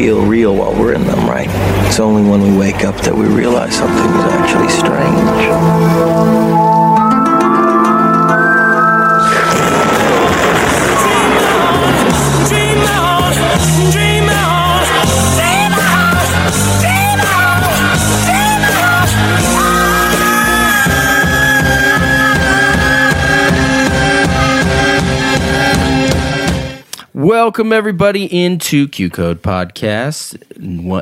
feel real while we're in them, right? It's only when we wake up that we realize something is actually strange. Welcome everybody into Q Code Podcast.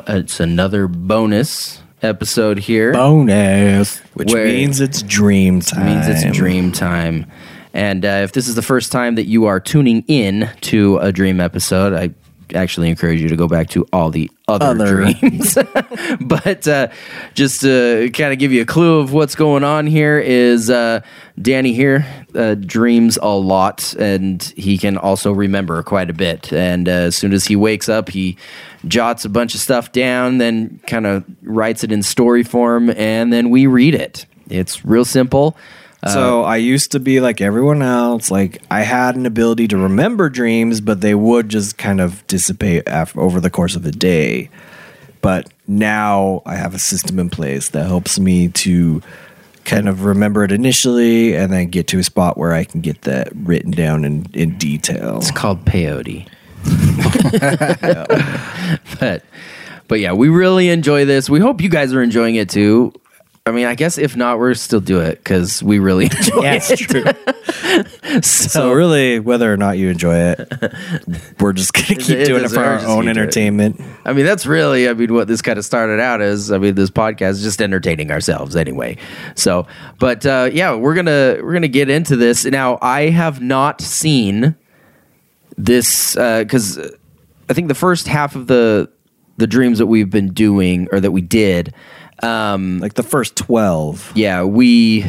It's another bonus episode here. Bonus. Which Where- means it's dream time. It means it's dream time. And uh, if this is the first time that you are tuning in to a dream episode, I actually encourage you to go back to all the other, Other. dreams. but uh, just to kind of give you a clue of what's going on here is uh, Danny here uh, dreams a lot and he can also remember quite a bit. And uh, as soon as he wakes up, he jots a bunch of stuff down, then kind of writes it in story form, and then we read it. It's real simple. So uh, I used to be like everyone else. Like I had an ability to remember dreams, but they would just kind of dissipate af over the course of the day. But now I have a system in place that helps me to kind of remember it initially and then get to a spot where I can get that written down in, in detail. It's called peyote. but but yeah, we really enjoy this. We hope you guys are enjoying it too. I mean, I guess if not, we're still do it because we really enjoy Yeah, it. true. So really, whether or not you enjoy it, we're just gonna keep It doing it for our own it. entertainment. I mean, that's really, I mean, what this kind of started out as. I mean, this podcast is just entertaining ourselves anyway. So, but uh, yeah, we're gonna we're gonna get into this now. I have not seen this because I think the first half of the the dreams that we've been doing or that we did. Um, Like the first twelve. yeah, we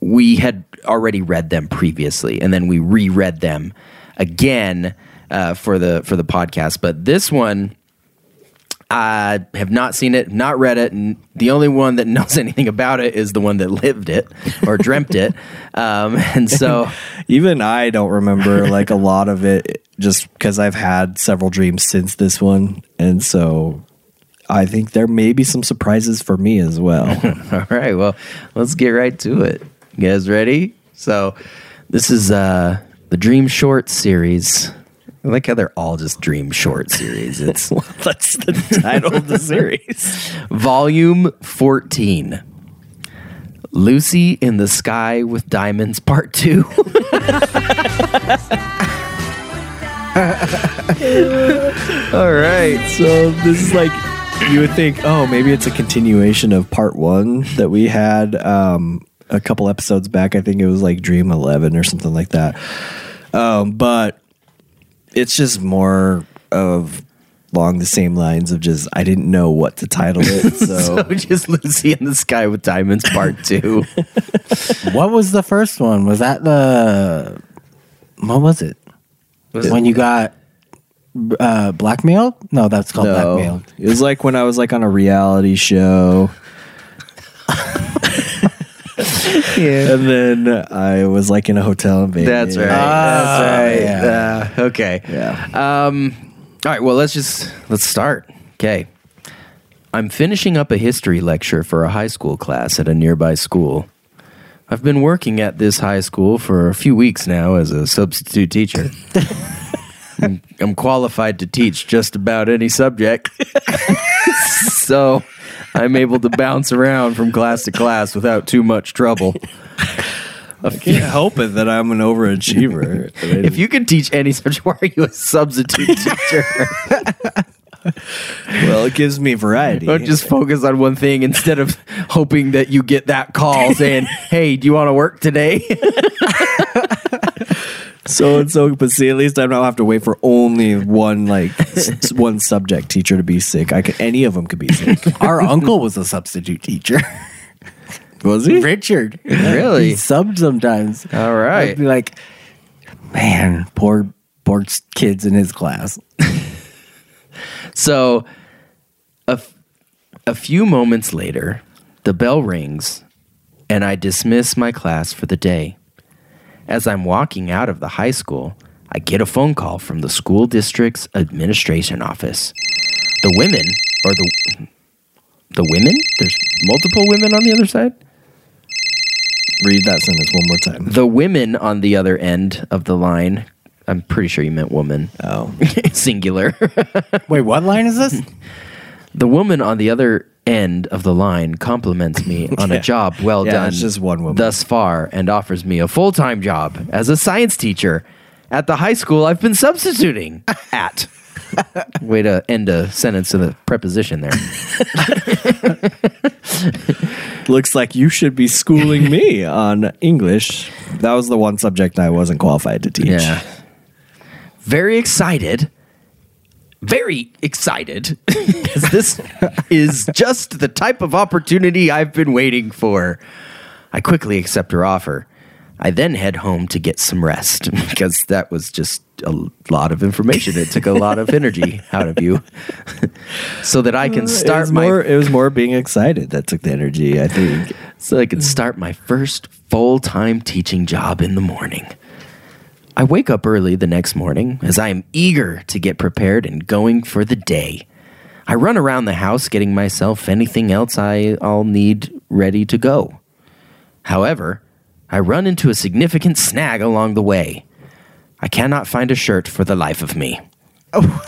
we had already read them previously, and then we reread them again uh, for the for the podcast. But this one, I have not seen it, not read it, and the only one that knows anything about it is the one that lived it or dreamt it. Um, and so, Even I don't remember like a lot of it, just because I've had several dreams since this one, and so I think there may be some surprises for me as well. all right, well, let's get right to it. You guys ready? So, this is uh, the Dream Short series. I like how they're all just Dream Short series. It's That's the title of the series. Volume 14. Lucy in the Sky with Diamonds Part 2. All right, so this is like you would think, oh, maybe it's a continuation of part one that we had um, a couple episodes back. I think it was like Dream Eleven or something like that. Um, but it's just more of along the same lines of just I didn't know what to title it, so, so just Lucy in the Sky with Diamonds Part 2. What was the first one? Was that the what was it? when you got uh, blackmailed? No, that's called no, blackmailed. it was like when I was like on a reality show. And then I was like in a hotel in Vegas. That's right. Ah, That's right. Uh, okay. Yeah. Um, all right. Well, let's just let's start. Okay. I'm finishing up a history lecture for a high school class at a nearby school. I've been working at this high school for a few weeks now as a substitute teacher. I'm, I'm qualified to teach just about any subject. so I'm able to bounce around from class to class without too much trouble. I can't help it that I'm an overachiever. If you can teach any subject, why are you a substitute teacher? well, it gives me variety. Don't just focus on one thing instead of hoping that you get that call saying, "Hey, do you want to work today?" so and so, but see, at least I don't have to wait for only one like s- one subject teacher to be sick. I could any of them could be sick. Our uncle was a substitute teacher. Was he? Richard. Really? He subbed sometimes. All right. I'd be like, man, poor poor kids in his class. So, a, f- a few moments later, the bell rings and I dismiss my class for the day. As I'm walking out of the high school, I get a phone call from the school district's administration office. The women, or the the women? There's multiple women on the other side. Read that sentence one more time. The women on the other end of the line. I'm pretty sure you meant woman. Oh, Singular. Wait, what line is this? the woman on the other end of the line compliments me on a job well Yeah, done it's just one woman. thus far and offers me a full-time job as a science teacher at the high school I've been substituting at. Way to end a sentence with a preposition there. looks like you should be schooling me on English. That was the one subject I wasn't qualified to teach. Yeah. Very excited. Very excited. Because this is just the type of opportunity I've been waiting for. I quickly accept her offer. I then head home to get some rest because that was just a lot of information. It took a lot of energy out of you. so that I can uh, start was my more. It was more being excited that took the energy. I think. so I could start my first full time teaching job in the morning. I wake up early the next morning as I am eager to get prepared and going for the day. I run around the house getting myself anything else I, I'll need ready to go. However, I run into a significant snag along the way. I cannot find a shirt for the life of me. Oh,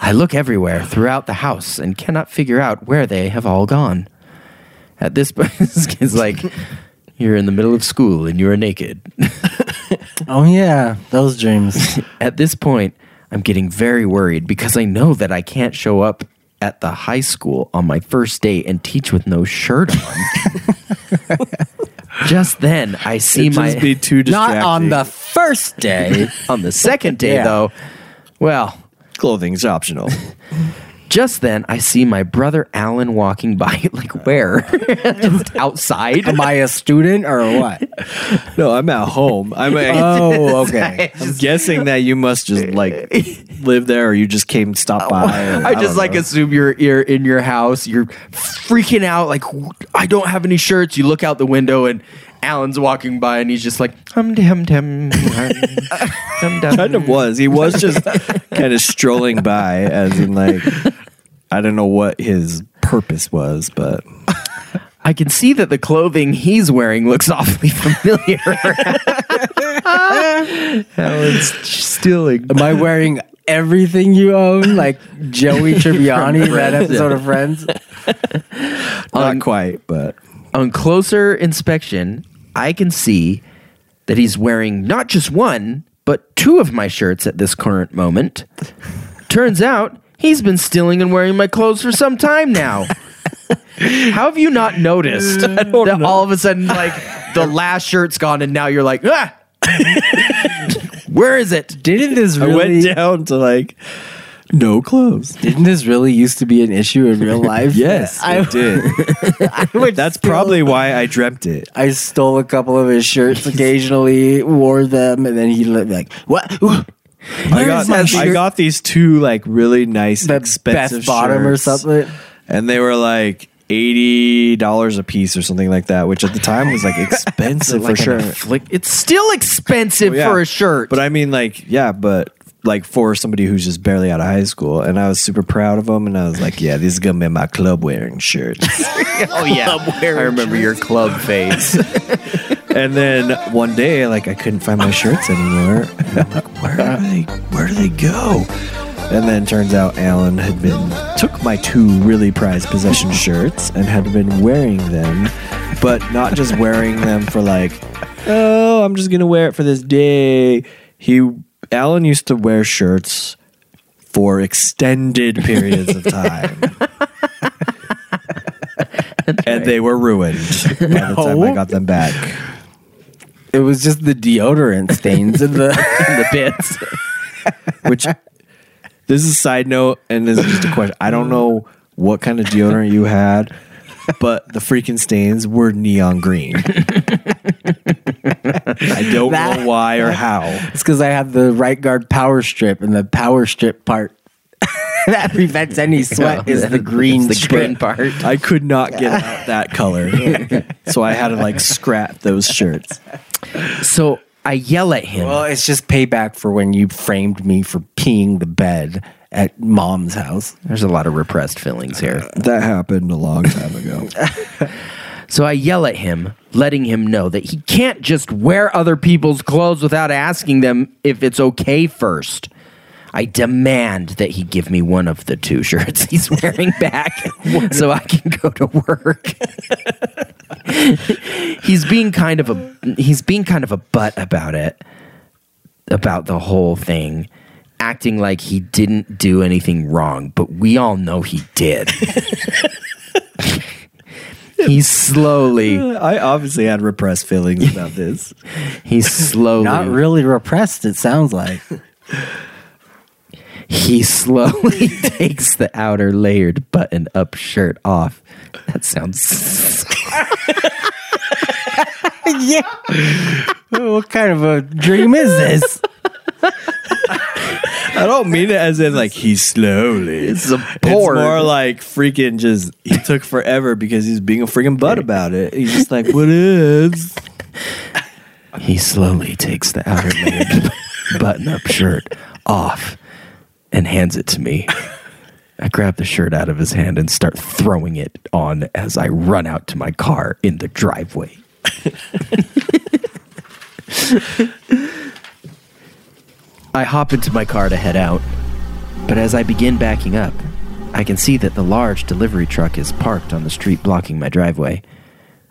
I look everywhere throughout the house and cannot figure out where they have all gone. At this point, it's like you're in the middle of school and you're naked. Oh yeah, those dreams. At this point, I'm getting very worried because I know that I can't show up at the high school on my first day and teach with no shirt on. Just then, I see It'd my be too. Not on the first day. on the second day Yeah. though. Well, clothing's optional. Just then I see my brother Alan walking by. Like where? Just outside. Am I a student or what? no, I'm at home. I'm. Oh, okay. I'm guessing that you must just like live there, or you just came stop by. or- I just don't like know. assume you're you're in your house. You're freaking out. Like I don't have any shirts. You look out the window and Alan's walking by and he's just like hum dum dum hum, dum dum. kind of was. He was just kind of strolling by, as in like I don't know what his purpose was, but I can see that the clothing he's wearing looks awfully familiar. Alan's stealing. Am I wearing everything you own, like Joey Tribbiani, that episode of Friends? not quite. But On closer inspection, I can see that he's wearing not just one, but two of my shirts at this current moment. Turns out he's been stealing and wearing my clothes for some time now. How have you not noticed that all of a sudden, like, the last shirt's gone and now you're like, ah! Where is it? Didn't this I really? went down to like no clothes. Didn't this really used to be an issue in real life? Yes, I, I did. I would That's steal- probably why I dreamt it. I stole a couple of his shirts occasionally, wore them, and then he'd be like, "What? I got my I shirt?" got these two like really nice the expensive best bottom or shirts, something. and they were like eighty dollars a piece or something like that, which at the time was like expensive Like for an sure. afflict- it's still expensive Yeah. for a shirt. But I mean, like, yeah, but like for somebody who's just barely out of high school, and I was super proud of them, and I was like, yeah, this is gonna be my club wearing shirt. oh, yeah. I remember your club phase. and then one day, like, I couldn't find my shirts anymore. And I'm like, where are they? Where do they go? And then turns out Alan had been took my two really prized possession shirts and had been wearing them, but not just wearing them for like, oh, I'm just gonna wear it for this day. He Alan used to wear shirts for extended periods of time. and they were ruined by the time I got them back. It was just the deodorant stains in the. in the bits. Which this is a side note, and this is just a question. I don't know what kind of deodorant you had, but the freaking stains were neon green. I don't That- know why or how. it's because I had the right guard power strip, and the power strip part that prevents any sweat is the green the strip. green part. I could not get out that color, so I had to like scrap those shirts. So I yell at him. Well, it's just payback for when you framed me for peeing the bed at mom's house. There's a lot of repressed feelings here. Uh, that happened a long time ago. So I yell at him, letting him know that he can't just wear other people's clothes without asking them if it's okay first. I demand that he give me one of the two shirts he's wearing back so I can go to work. he's being kind of a he's being kind of a butt about it. About the whole thing, acting like he didn't do anything wrong, but we all know he did. he's slowly I obviously had repressed feelings about this. he's slowly Not really repressed, it sounds like. He slowly takes the outer layered button up shirt off. That sounds. yeah. what kind of a dream is this? I don't mean it as in like he slowly. It's a It's more like freaking just he took forever because he's being a freaking butt about it. He's just like, what is? He slowly takes the outer layered button up shirt off and hands it to me. I grab the shirt out of his hand and start throwing it on as I run out to my car in the driveway. I hop into my car to head out, but as I begin backing up, I can see that the large delivery truck is parked on the street blocking my driveway.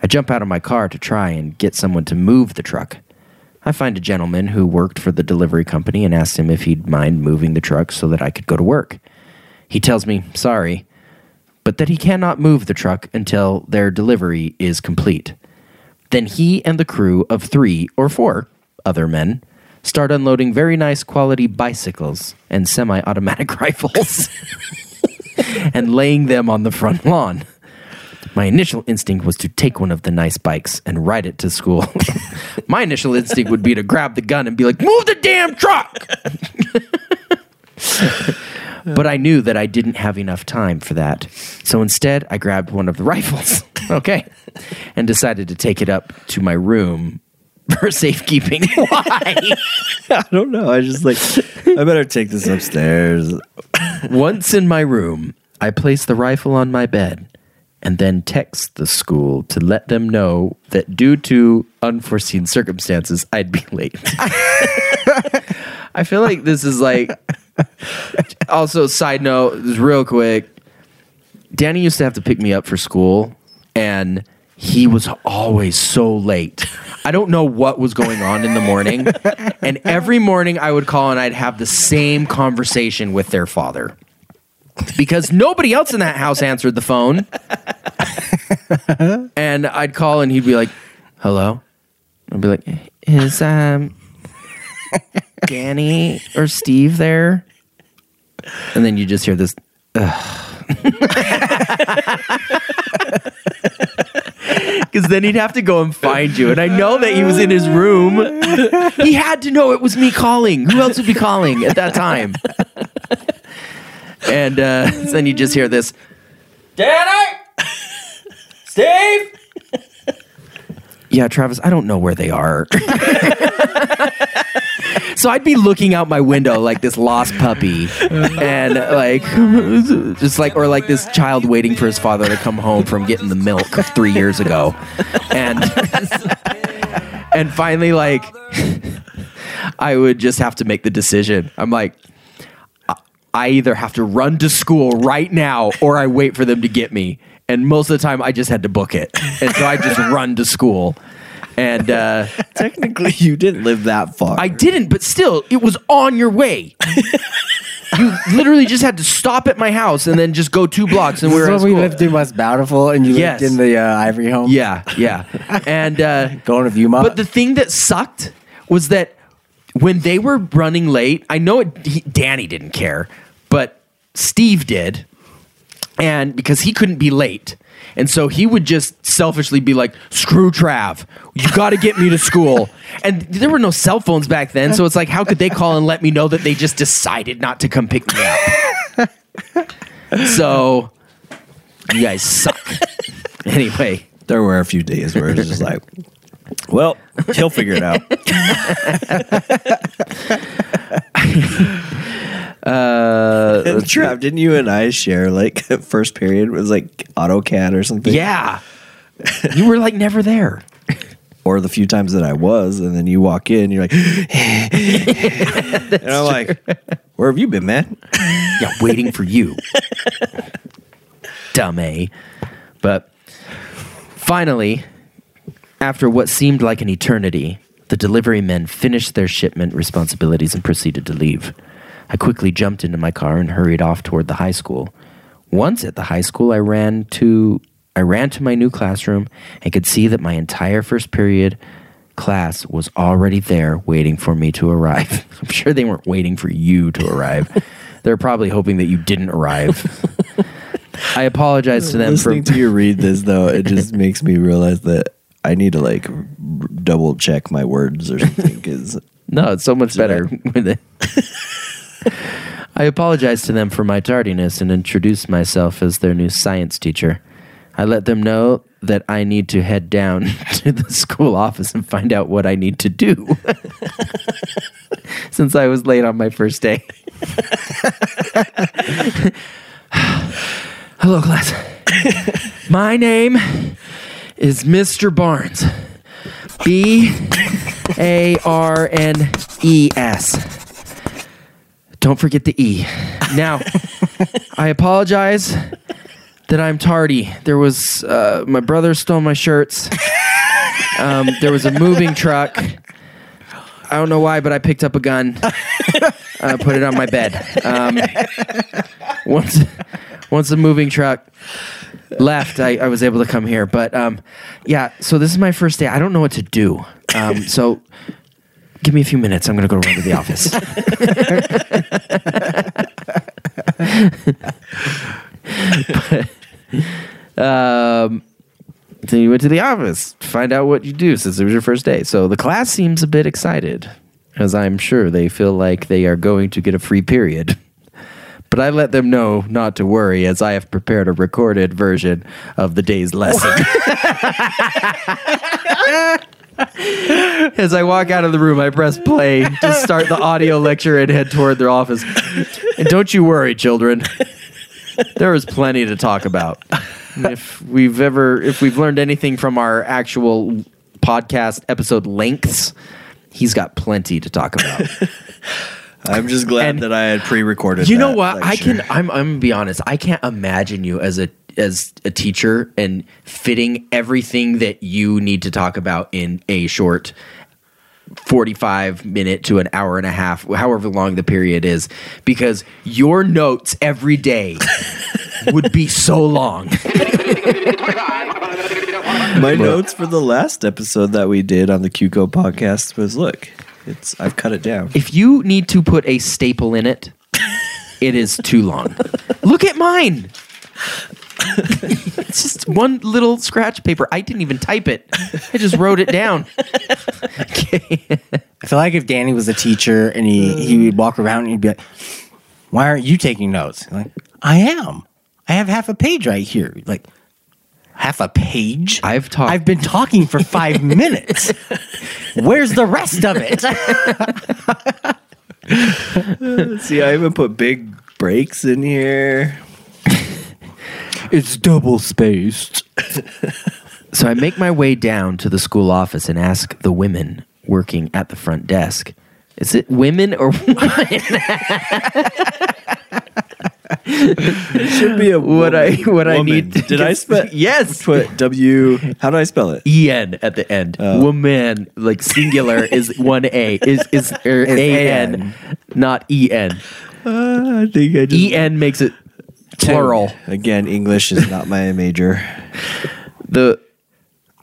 I jump out of my car to try and get someone to move the truck. I find a gentleman who worked for the delivery company and asked him if he'd mind moving the truck so that I could go to work. He tells me, sorry, but that he cannot move the truck until their delivery is complete. Then he and the crew of three or four other men start unloading very nice quality bicycles and semi automatic rifles and laying them on the front lawn. My initial instinct was to take one of the nice bikes and ride it to school. My initial instinct would be to grab the gun and be like, move the damn truck! but I knew that I didn't have enough time for that. So instead, I grabbed one of the rifles, okay, and decided to take it up to my room for safekeeping. Why? I don't know. I just like I better take this upstairs. Once in my room, I placed the rifle on my bed and then text the school to let them know that due to unforeseen circumstances, I'd be late. I feel like this is like also side note, real quick. Danny used to have to pick me up for school and he was always so late. I don't know what was going on in the morning. And every morning I would call and I'd have the same conversation with their father. Because nobody else in that house answered the phone. and I'd call and he'd be like, "Hello?" I'd be like, "Is um Danny or Steve there?" And then you just hear this Because then he'd have to go and find you. And I know that he was in his room. He had to know it was me calling. Who else would be calling at that time? And uh, then you just hear this Danny! Steve! Yeah, Travis, I don't know where they are. so I'd be looking out my window like this lost puppy and like just like or like this child waiting for his father to come home from getting the milk 3 years ago. And and finally like I would just have to make the decision. I'm like I- either have to run to school right now or I wait for them to get me. And most of the time I just had to book it. And so I just run to school. And uh Technically, you didn't live that far. I didn't, but still, it was on your way. you literally just had to stop at my house and then just go two blocks, and we were when we lived in West Bountiful and you Yes. lived in the uh, Ivory home. yeah, yeah, and uh, Going to Viewmont. but the thing that sucked was that when they were running late, I know it. He, Danny didn't care, Steve did, and because he couldn't be late. And so he would just selfishly be like, screw Trav, you got to get me to school. And there were no cell phones back then. So it's like, how could they call and let me know that they just decided not to come pick me up? So you guys suck. anyway, There were a few days where it was just like, well, he'll figure it out. uh, Trav, didn't you and I share like first period was like AutoCAD or something? yeah, you were like never there. Or the few times that I was, and then you walk in, you're like, and I'm like, where have you been, man? Yeah, waiting for you. Dumb A. But finally, after what seemed like an eternity, the delivery men finished their shipment responsibilities and proceeded to leave. I quickly jumped into my car and hurried off toward the high school. Once at the high school, I ran to I ran to my new classroom and could see that my entire first period class was already there waiting for me to arrive. I'm sure they weren't waiting for you to arrive. They're probably hoping that you didn't arrive. I apologize to them for to you read this though, it just makes me realize that I need to like r- double check my words or something because No, it's so much better with it. I apologized to them for my tardiness and introduced myself as their new science teacher. I let them know that I need to head down to the school office and find out what I need to do. Since I was late on my first day. Hello, class. My name is Mr. Barnes. B A R N E S. Don't forget the E. Now, I apologize that I'm tardy. There was uh, my brother stole my shirts. Um, there was a moving truck. I don't know why, but I picked up a gun. I put it on my bed. Um, once, once the moving truck left, I, I was able to come here. But um, yeah, so this is my first day. I don't know what to do. Um, so give me a few minutes. I'm going to go run to the office. um, so you went to the office to find out what you do since it was your first day. So the class seems a bit excited, as I'm sure they feel like they are going to get a free period. But I let them know not to worry, as I have prepared a recorded version of the day's lesson. As I walk out of the room, I press play to start the audio lecture and head toward their office. And don't you worry, children. There is plenty to talk about. If we've ever, if we've learned anything from our actual podcast episode lengths, he's got plenty to talk about. I'm just glad And- that I had pre-recorded. You know what? I can. I'm. I'm gonna be honest. I can't imagine you as a as a teacher and fitting everything that you need to talk about in a short 45 minute to an hour and a half, however long the period is, because your notes every day would be so long. My notes for the last episode that we did on the QCO podcast was look, it's I've cut it down. If you need to put a staple in it, it is too long. Look at mine. It's just one little scratch paper. I didn't even type it. I just wrote it down. Okay. I feel like if Danny was a teacher and he, he would walk around and he'd be like, Why aren't you taking notes? Like, I am. I have half a page right here. Like, half a page? I've talked- I've been talking for five minutes. Where's the rest of it? See, I even put big breaks in here. It's double spaced. So I make my way down to the school office and ask the women working at the front desk. Is it women or women? it Should be a what I what I need? to Did I get- spell? Yes. Put W. How do I spell it? en at the end. Woman, like singular, is one a is is er, Is a n, not e n. Uh, I think I just E n makes it plural. Again, English is not my major. The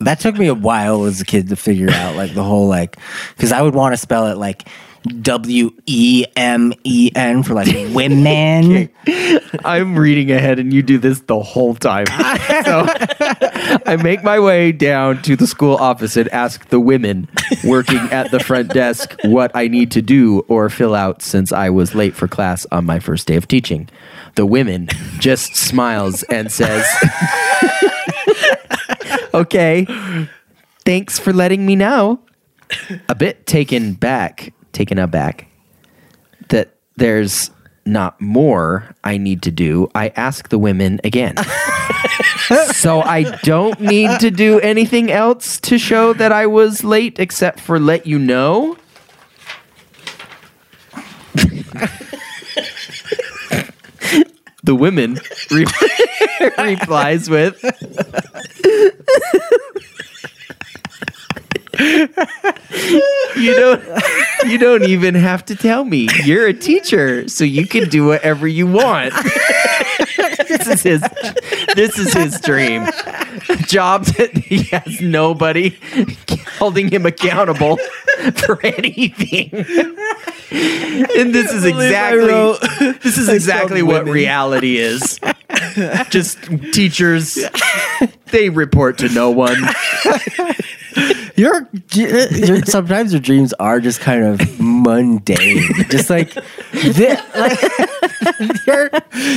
That took me a while as a kid to figure out, like, the whole, like, because I would want to spell it like W E M E N for like women. I'm reading ahead and you do this the whole time. so I make my way down to the school office and ask the women working at the front desk what I need to do or fill out since I was late for class on my first day of teaching. The women just smiles and says, "Okay, thanks for letting me know." A bit taken back, taken aback that there's not more I need to do, I ask the women again. so I don't need to do anything else to show that I was late except for let you know. the women re- replies with you don't you don't even have to tell me. You're a teacher, so you can do whatever you want. this is his this is his dream. A job that he has nobody holding him accountable for anything. and this is exactly this is exactly what reality is. Just teachers they report to no one. Your, uh, your sometimes your dreams are just kind of mundane. just like, thi- like you're,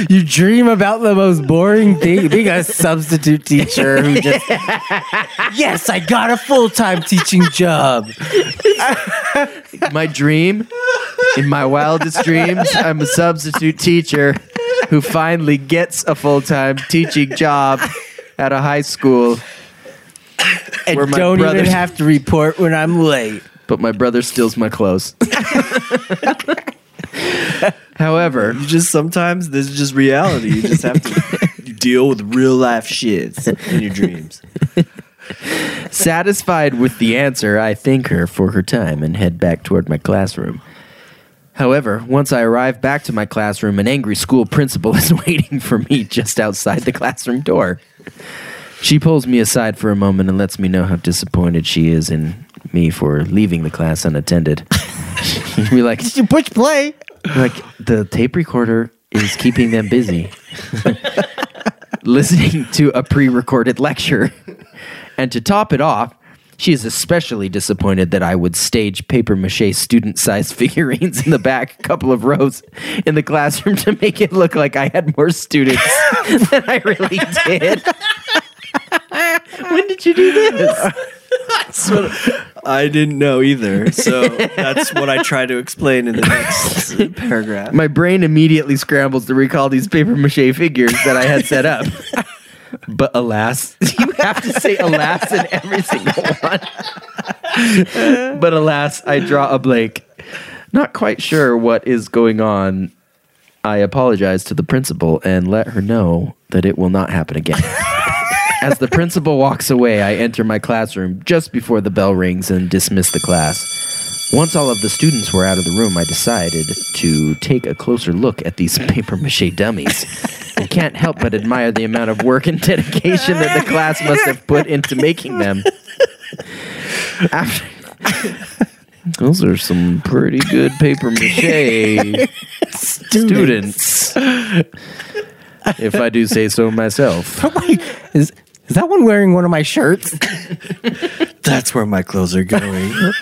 you dream about the most boring thing, being a substitute teacher who just yes, I got a full time teaching job. my dream, in my wildest dreams, I'm a substitute teacher who finally gets a full time teaching job at a high school. And Where my don't even brothers- have to report when I'm late. But my brother steals my clothes. However, You just sometimes this is just reality. You just have to you deal with real life shits in your dreams. Satisfied with the answer, I thank her for her time and head back toward my classroom. However, once I arrive back to my classroom, an angry school principal is waiting for me just outside the classroom door. She pulls me aside for a moment and lets me know how disappointed she is in me for leaving the class unattended. Be like, You push play. like the tape recorder is keeping them busy listening to a pre-recorded lecture and to top it off she is especially disappointed that I would stage paper mache student sized figurines in the back couple of rows in the classroom to make it look like I had more students than I really did. When did you do this? That's what I didn't know either. So that's what I try to explain in the next paragraph. My brain immediately scrambles to recall these paper mache figures that I had set up. But alas, you have to say alas in every single one. but alas, I draw a blank. Not quite sure what is going on. I apologize to the principal and let her know that it will not happen again. As the principal walks away, I enter my classroom just before the bell rings and dismiss the class. Once all of the students were out of the room, I decided to take a closer look at these paper mache dummies. I can't help but admire the amount of work and dedication that the class must have put into making them. After- those are some pretty good paper mache students, if I do say so myself. Is is that one wearing one of my shirts? That's where my clothes are going.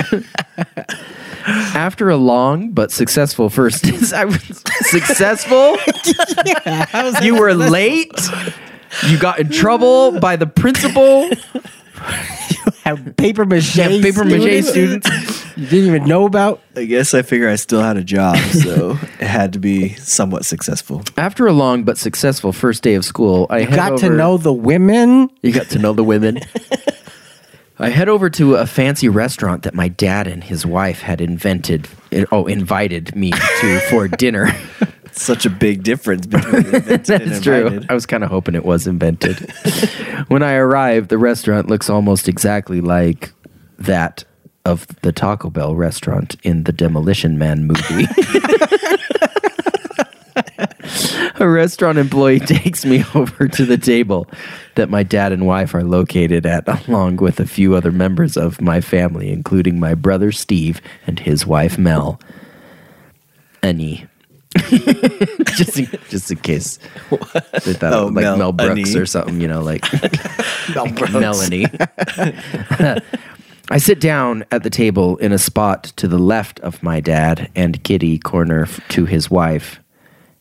After a long but successful first, I was successful. you were late. You got in trouble by the principal. Have paper mache, Have paper mache students. You didn't even know about. I guess I figure I still had a job, so it had to be somewhat successful. After a long but successful first day of school, I head Got to know the women. You got to know the women. I head over to a fancy restaurant that my dad and his wife had invented. Eh, oh, invited me to for dinner. Such a big difference between invented and That's true. invited. I was kind of hoping it was invented. when I arrived, the restaurant looks almost exactly like that of the Taco Bell restaurant in the Demolition Man movie. a restaurant employee takes me over to the table that my dad and wife are located at, along with a few other members of my family, including my brother Steve and his wife Mel. Annie. just, in, just in case they thought Oh, it was like Mel- Mel, Brooks Annie. or something, you know, like Melanie. I sit down at the table in a spot to the left of my dad and Kitty corner to his wife.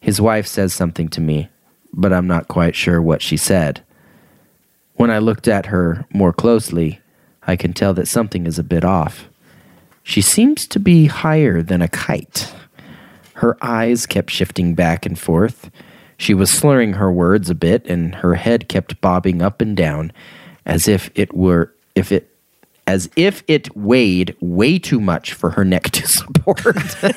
His wife says something to me, but I'm not quite sure what she said. When I looked at her more closely, I can tell that something is a bit off. She seems to be higher than a kite. Her eyes kept shifting back and forth. She was slurring her words a bit, and her head kept bobbing up and down, as if it were if it as if it weighed way too much for her neck to support. and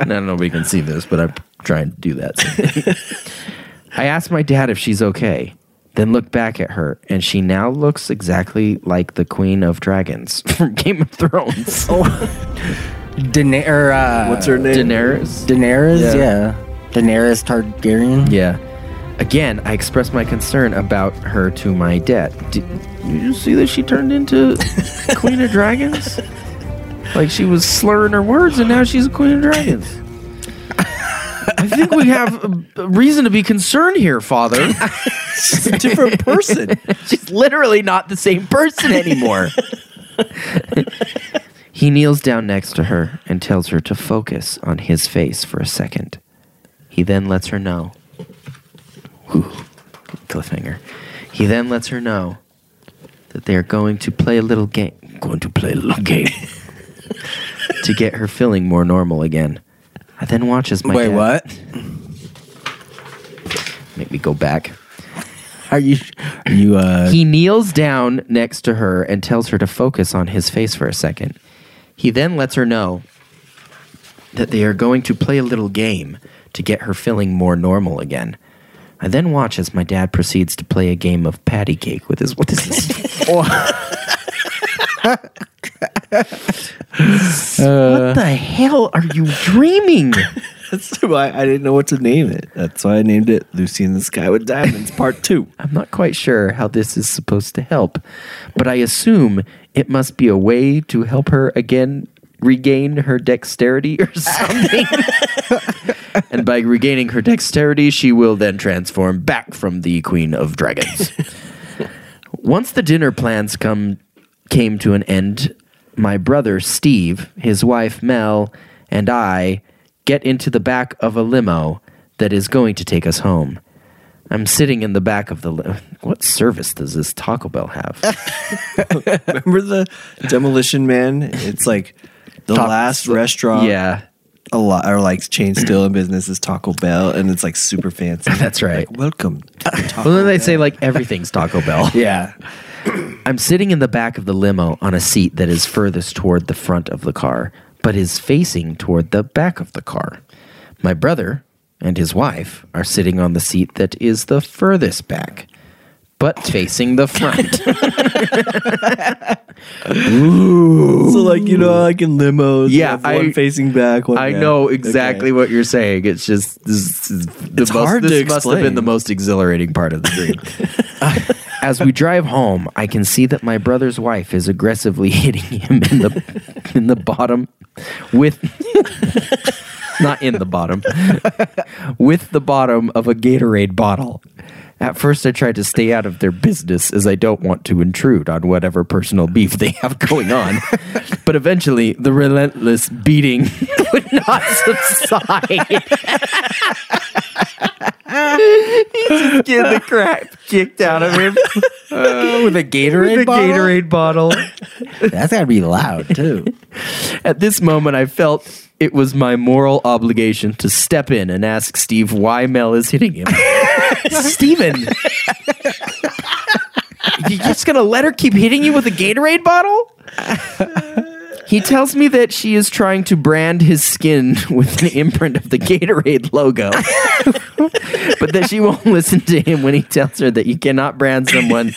I don't know if we can see this, but I'm trying to do that. I asked my dad if she's okay, then looked back at her, and she now looks exactly like the Queen of Dragons from Game of Thrones. Daener- or, uh, What's her name? Daenerys? Daenerys, Yeah. yeah. Daenerys Targaryen. Yeah. Again, I expressed my concern about her to my dad. Did you see that she turned into Queen of Dragons? Like she was slurring her words, and now she's a Queen of Dragons. I think we have a, a reason to be concerned here, Father. She's a different person. She's literally not the same person anymore. he kneels down next to her and tells her to focus on his face for a second. He then lets her know. Whew, cliffhanger. He then lets her know that they are going to play a little game. Going to play a little game to get her feeling more normal again. I then watch as my Wait, dad- what? Make me go back. Are you? Are you? Uh, He kneels down next to her and tells her to focus on his face for a second. He then lets her know that they are going to play a little game to get her feeling more normal again. I then watch as my dad proceeds to play a game of patty cake with his. What is this? what the hell are you dreaming? That's why I didn't know what to name it. That's why I named it Lucy in the Sky with Diamonds Part 2. I'm not quite sure how this is supposed to help, but I assume it must be a way to help her again regain her dexterity or something. and by regaining her dexterity, she will then transform back from the Queen of Dragons. Once the dinner plans come came to an end, my brother Steve, his wife Mel, and I get into the back of a limo that is going to take us home. I'm sitting in the back of the. Li- what service does this Taco Bell have? Remember the Demolition Man? It's like the Taco- last restaurant yeah, a lot or like chain still in business is Taco Bell and it's like super fancy. that's right. Like, welcome to Taco Well, then they Bell. say like everything's Taco Bell. yeah. I'm sitting in the back of the limo on a seat that is furthest toward the front of the car, but is facing toward the back of the car. My brother and his wife are sitting on the seat that is the furthest back, but facing the front. So like you know, like in limos, Yeah, I- one facing back. One, I yeah. know exactly Okay. what you're saying. It's just this is the It's most, hard this to must have been the most exhilarating part of the dream. Uh, as we drive home, I can see that my brother's wife is aggressively hitting him in the in the bottom with not in the bottom with the bottom of a Gatorade bottle. At first, I tried to stay out of their business as I don't want to intrude on whatever personal beef they have going on. but eventually, the relentless beating would not subside. He's just getting the crap kicked out of him oh, With a Gatorade with a bottle? Gatorade bottle. That's gotta be loud too. At this moment, I felt it was my moral obligation to step in and ask Steve why Mel is hitting him. Steven! you just gonna let her keep hitting you with a Gatorade bottle? He tells me that she is trying to brand his skin with an imprint of the Gatorade logo, but that she won't listen to him when he tells her that you cannot brand someone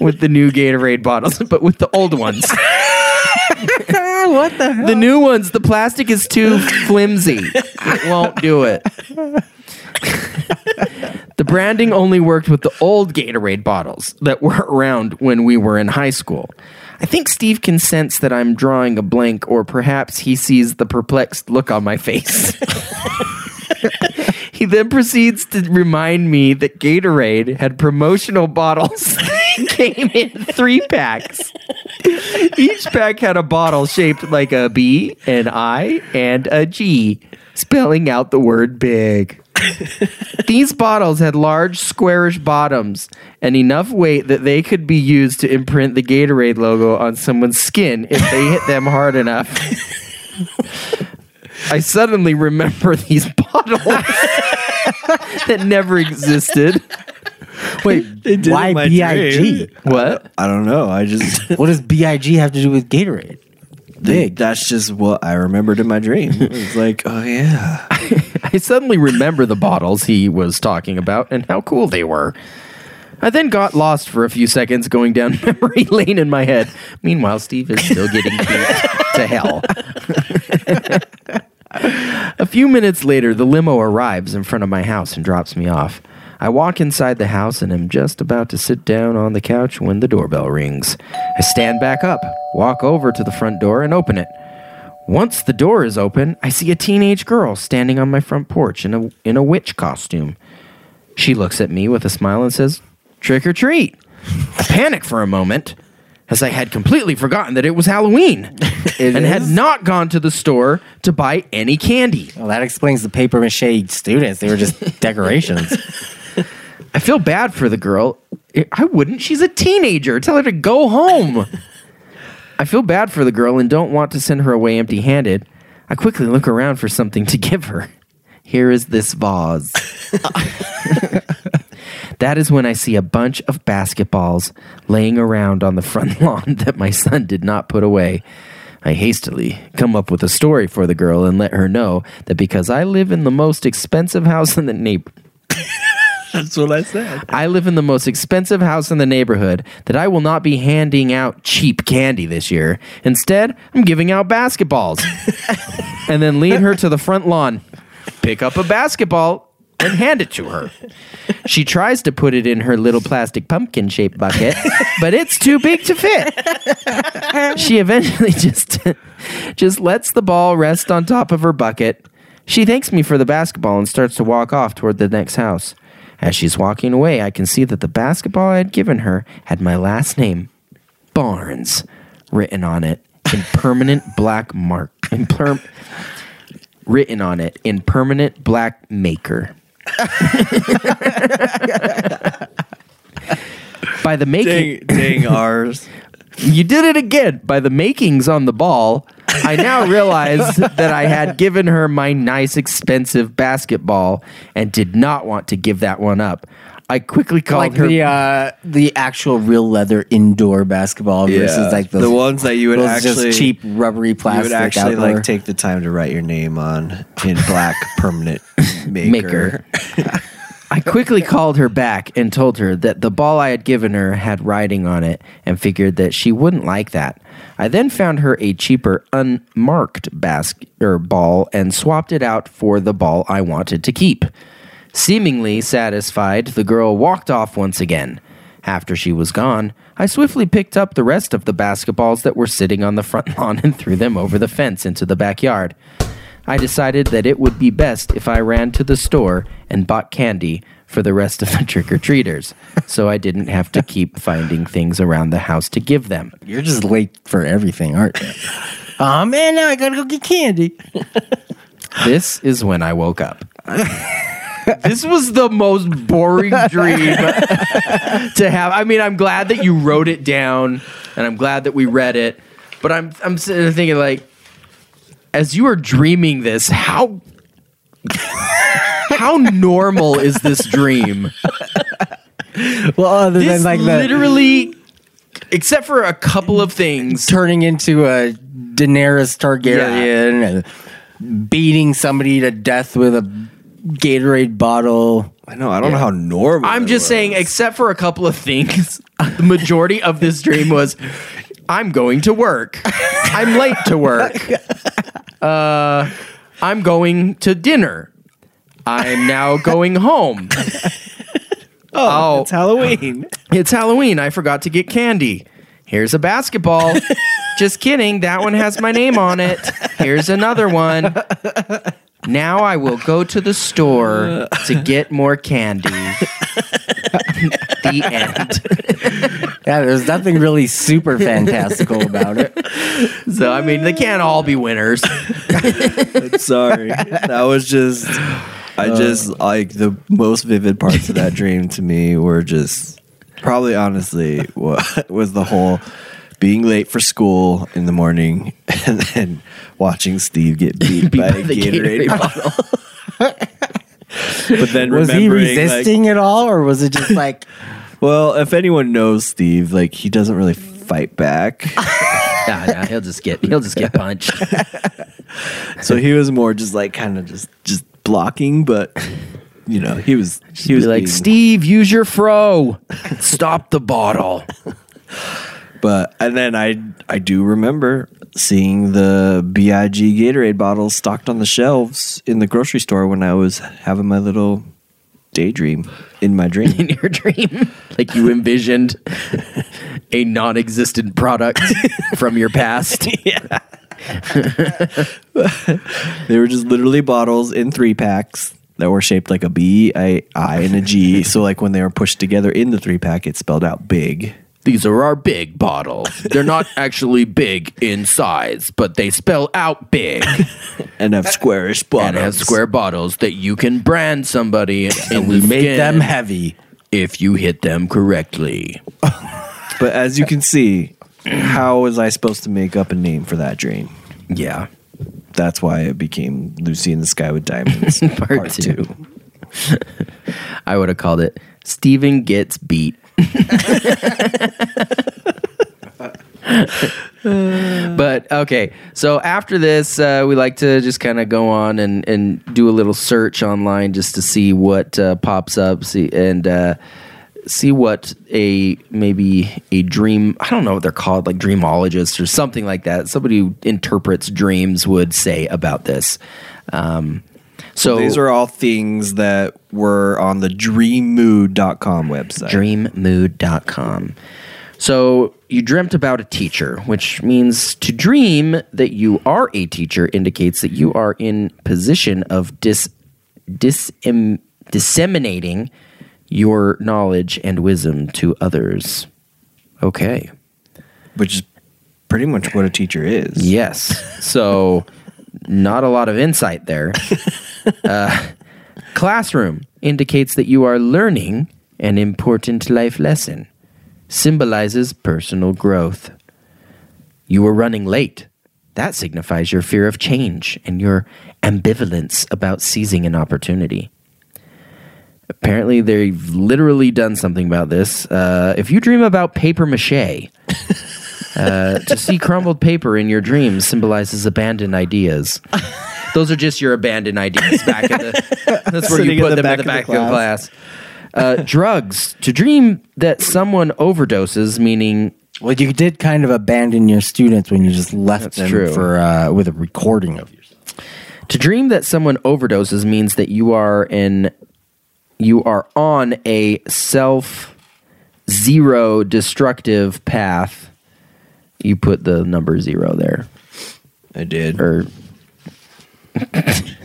with the new Gatorade bottles, but with the old ones. what the hell? The new ones, the plastic is too flimsy. It won't do it. the branding only worked with the old Gatorade bottles that were around when we were in high school. I think Steve can sense that I'm drawing a blank, or perhaps he sees the perplexed look on my face. he then proceeds to remind me that Gatorade had promotional bottles came in three packs. Each pack had a bottle shaped like a B, an I, and a G, spelling out the word big. These bottles had large, squarish bottoms and enough weight that they could be used to imprint the Gatorade logo on someone's skin if they hit them hard enough. I suddenly remember these bottles that never existed. Wait, why my B.I.G.? dream. What? I don't know. I just What does B.I.G. have to do with Gatorade? Big. That's just what I remembered in my dream. It was like, oh yeah. I suddenly remember the bottles he was talking about and how cool they were. I then got lost for a few seconds going down memory lane in my head. Meanwhile, Steve is still getting beat to hell. a few minutes later, the limo arrives in front of my house and drops me off. I walk inside the house and am just about to sit down on the couch when the doorbell rings. I stand back up, walk over to the front door, and open it. Once the door is open, I see a teenage girl standing on my front porch in a, in a witch costume. She looks at me with a smile and says, Trick or treat. I panic for a moment as I had completely forgotten that it was Halloween and had not gone to the store to buy any candy. Well, that explains the paper mache students. They were just decorations. I feel bad for the girl. I wouldn't. She's a teenager. Tell her to go home. I feel bad for the girl and don't want to send her away empty handed. I quickly look around for something to give her. Here is this vase. that is when I see a bunch of basketballs laying around on the front lawn that my son did not put away. I hastily come up with a story for the girl and let her know that because I live in the most expensive house in the neighbor That's what I said. I live in the most expensive house in the neighborhood that I will not be handing out cheap candy this year. Instead, I'm giving out basketballs. and then lead her to the front lawn, pick up a basketball, and hand it to her. She tries to put it in her little plastic pumpkin shaped bucket, but it's too big to fit. She eventually just just lets the ball rest on top of her bucket. She thanks me for the basketball and starts to walk off toward the next house. As she's walking away, I can see that the basketball I had given her had my last name, Barnes, written on it in permanent black mark. In perm- written on it in permanent black maker. By the making, Dang, dang ours. You did it again. By the makings on the ball, I now realize that I had given her my nice, expensive basketball and did not want to give that one up. I quickly called like her. the uh, the actual real leather indoor basketball versus like those, the ones that you would those actually just cheap rubbery You plastic. would actually outdoor. like take the time to write your name on in black permanent maker. maker. I quickly called her back and told her that the ball I had given her had writing on it and figured that she wouldn't like that. I then found her a cheaper unmarked basket or ball and swapped it out for the ball I wanted to keep. Seemingly satisfied, the girl walked off once again. After she was gone, I swiftly picked up the rest of the basketballs that were sitting on the front lawn and threw them over the fence into the backyard. I decided that it would be best if I ran to the store and bought candy for the rest of the trick or treaters, so I didn't have to keep finding things around the house to give them. You're just late for everything, aren't you? oh man, now I gotta go get candy. This is when I woke up. this was the most boring dream to have. I mean, I'm glad that you wrote it down, and I'm glad that we read it. But I'm I'm sitting there thinking like, as you are dreaming this, how how normal is this dream? Well, other This than like the literally, except for a couple of things. turning into a Daenerys Targaryen and beating somebody to death with a Gatorade bottle. I know. I don't know how normal. I'm it just was. saying, except for a couple of things, the majority of this dream was I'm going to work. I'm late to work. Uh, I'm going to dinner. I'm now going home. Oh, It's Halloween. it's Halloween. I forgot to get candy. Here's a basketball. Just kidding. That one has my name on it. Here's another one. Now I will go to the store to get more candy. the end. Yeah, there's nothing really super fantastical about it. So, I mean, they can't all be winners. Sorry. That was just I uh, just like the most vivid parts of that dream to me were just probably honestly what was the whole being late for school in the morning and then watching Steve get beat, by, a the Gatorade, Gatorade bottle. But then Was he remembering like, resisting at all, or was it just like, well, if anyone knows Steve, like he doesn't really fight back. Nah, nah, he'll just get he'll just get punched. so he was more just like kind of just just blocking, but you know, he was he was like, being- Steve, use your fro. Stop the bottle. But and then I I do remember seeing the Big Gatorade bottles stocked on the shelves in the grocery store when I was having my little daydream in my dream. in your dream. Like you envisioned a non existent product from your past. yeah. they were just literally bottles in three packs that were shaped like a B, a I, and a G. so like when they were pushed together in the three pack, it spelled out big. These are our big bottles. They're not actually big in size, but they spell out big And have squarish bottles. and bottoms. have square bottles that you can brand somebody and we make them heavy? if you hit them correctly. But as you can see, how was I supposed to make up a name for that dream? Yeah. That's why it became Lucy in the Sky with Diamonds Part, two. I would have called it Steven Gets Beat. But okay, so after this, uh, we like to just kind of go on and, and do a little search online just to see what uh, pops up, see and uh, see what a maybe a dream. I don't know what they're called, like dreamologists or something like that. Somebody who interprets dreams would say about this. Um, so These are all things that were on the dreammood.com website. dreammood.com. So you dreamt about a teacher, which means to dream that you are a teacher indicates that you are in position of dis, dis, disseminating your knowledge and wisdom to others. Okay. which is pretty much what a teacher is. Yes. So, not a lot of insight there. Uh, classroom indicates that you are learning an important life lesson, symbolizes personal growth. You are running late. That signifies your fear of change and your ambivalence about seizing an opportunity. Apparently, they've literally done something about this. Uh, if you dream about paper mache, uh, to see crumbled paper in your dreams symbolizes abandoned ideas. Those are just your abandoned ideas back in the. That's where Sitting you in put the them in the back back of the of the class. Uh, drugs. To dream that someone overdoses, meaning Well, you did kind of abandon your students when you just left That's them true. for uh, with a recording of yourself. To dream that someone overdoses means that you are in you are on a self zero destructive path. You put the number zero there. I did. Or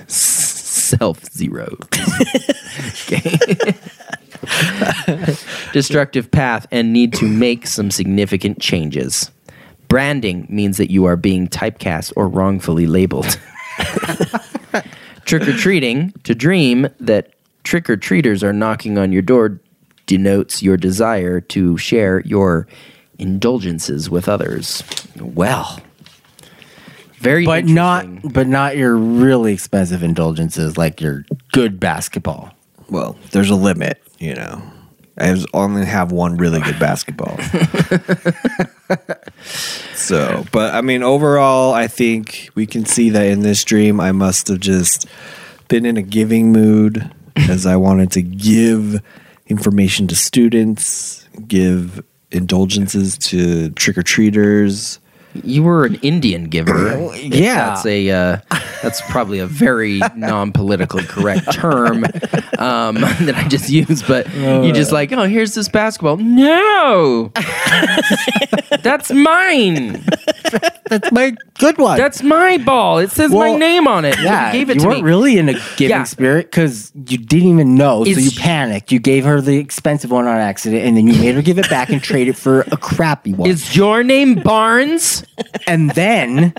self zero. okay. destructive path and need to make some significant changes. Branding means that you are being typecast or wrongfully labeled. Trick or treating, to dream that trick or treaters are knocking on your door denotes your desire to share your indulgences with others. Well, very But not but not your really expensive indulgences like your good basketball. Well, there's a limit, you know. I only have one really good basketball. so, but I mean, overall, I think we can see that in this dream, I must have just been in a giving mood as I wanted to give information to students, give indulgences to trick or treaters. You were an Indian giver. Yeah. that's a uh, that's probably a very non-politically correct term um, that I just used. But you just like, oh, here's this basketball. No, that's mine. That's my good one. That's my ball. It says my Well, name on it. yeah, you gave it you to weren't me. really in a giving Yeah. spirit because you didn't even know, so It's- you panicked. You gave her the expensive one on accident, and then you made her give it back and trade it for a crappy one. Is your name Barnes? And then,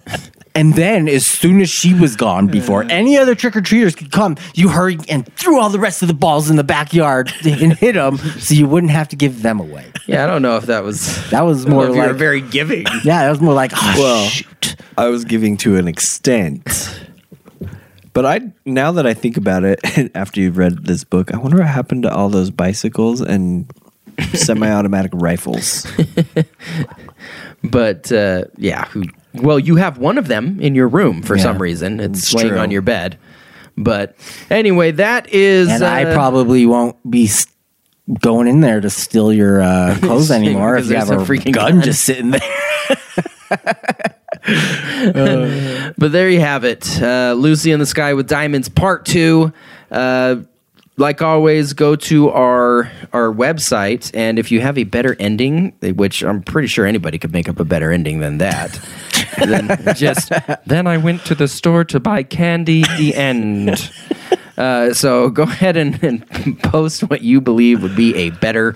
and then, as soon as she was gone, before any other trick or treaters could come, you hurried and threw all the rest of the balls in the backyard and hit them, so you wouldn't have to give them away. Yeah, I don't know if that was. That was I don't know more if you were like, very giving. yeah, that was more like, oh, Well, shoot. I was giving to an extent. But I now that I think about it, after you've read this book, I wonder what happened to all those bicycles and semi-automatic rifles. But uh, yeah, who? Well, you have one of them in your room for Yeah. some reason. It's, It's laying true. on your bed. But anyway, that is. And I uh, probably won't be going in there to steal your uh, clothes anymore if you have a a freaking gun gun. just sitting there. But there you have it. Uh, Lucy in the Sky with Diamonds Part 2. Uh, like always, go to our our website, and if you have a better ending, which I'm pretty sure anybody could make up a better ending than that, then just then I went to the store to buy candy. The end. Uh, so go ahead and, and post what you believe would be a better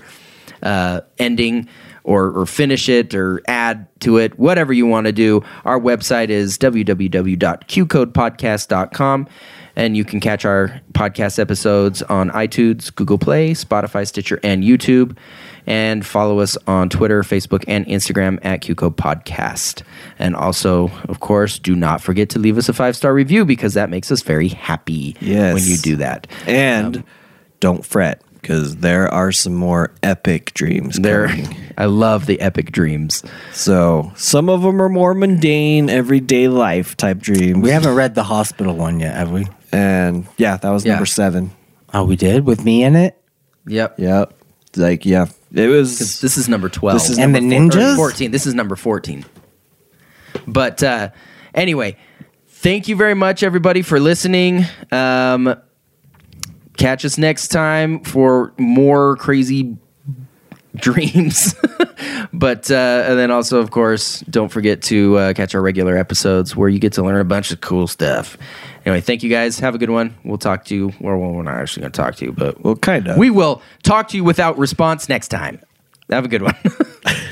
uh, ending or, or finish it or add to it, whatever you want to do. Our website is www.qcodepodcast.com. And you can catch our podcast episodes on iTunes, Google Play, Spotify, Stitcher, and YouTube. And follow us on Twitter, Facebook, and Instagram at QCode Podcast. And also, of course, do not forget to leave us a five star review because that makes us very happy Yes. when you do that. And um, don't fret because there are some more epic dreams There, coming. I love the epic dreams. So some of them are more mundane, everyday life type dreams. We haven't read the hospital one yet, have we? And yeah, that was Yeah. number seven. Oh, we did with me in it. Yep. Yep. Like yeah, it was. This is number 12. This is And the number ninjas? 14. This is number 14. But uh, anyway, thank you very much, everybody, for listening. Um, catch us next time for more crazy dreams. but uh, and then also, of course, don't forget to uh, catch our regular episodes where you get to learn a bunch of cool stuff. Anyway, thank you guys. Have a good one. We'll talk to you. Well, we're not actually going to talk to you, but well, kind of. we will talk to you without response next time. Have a good one.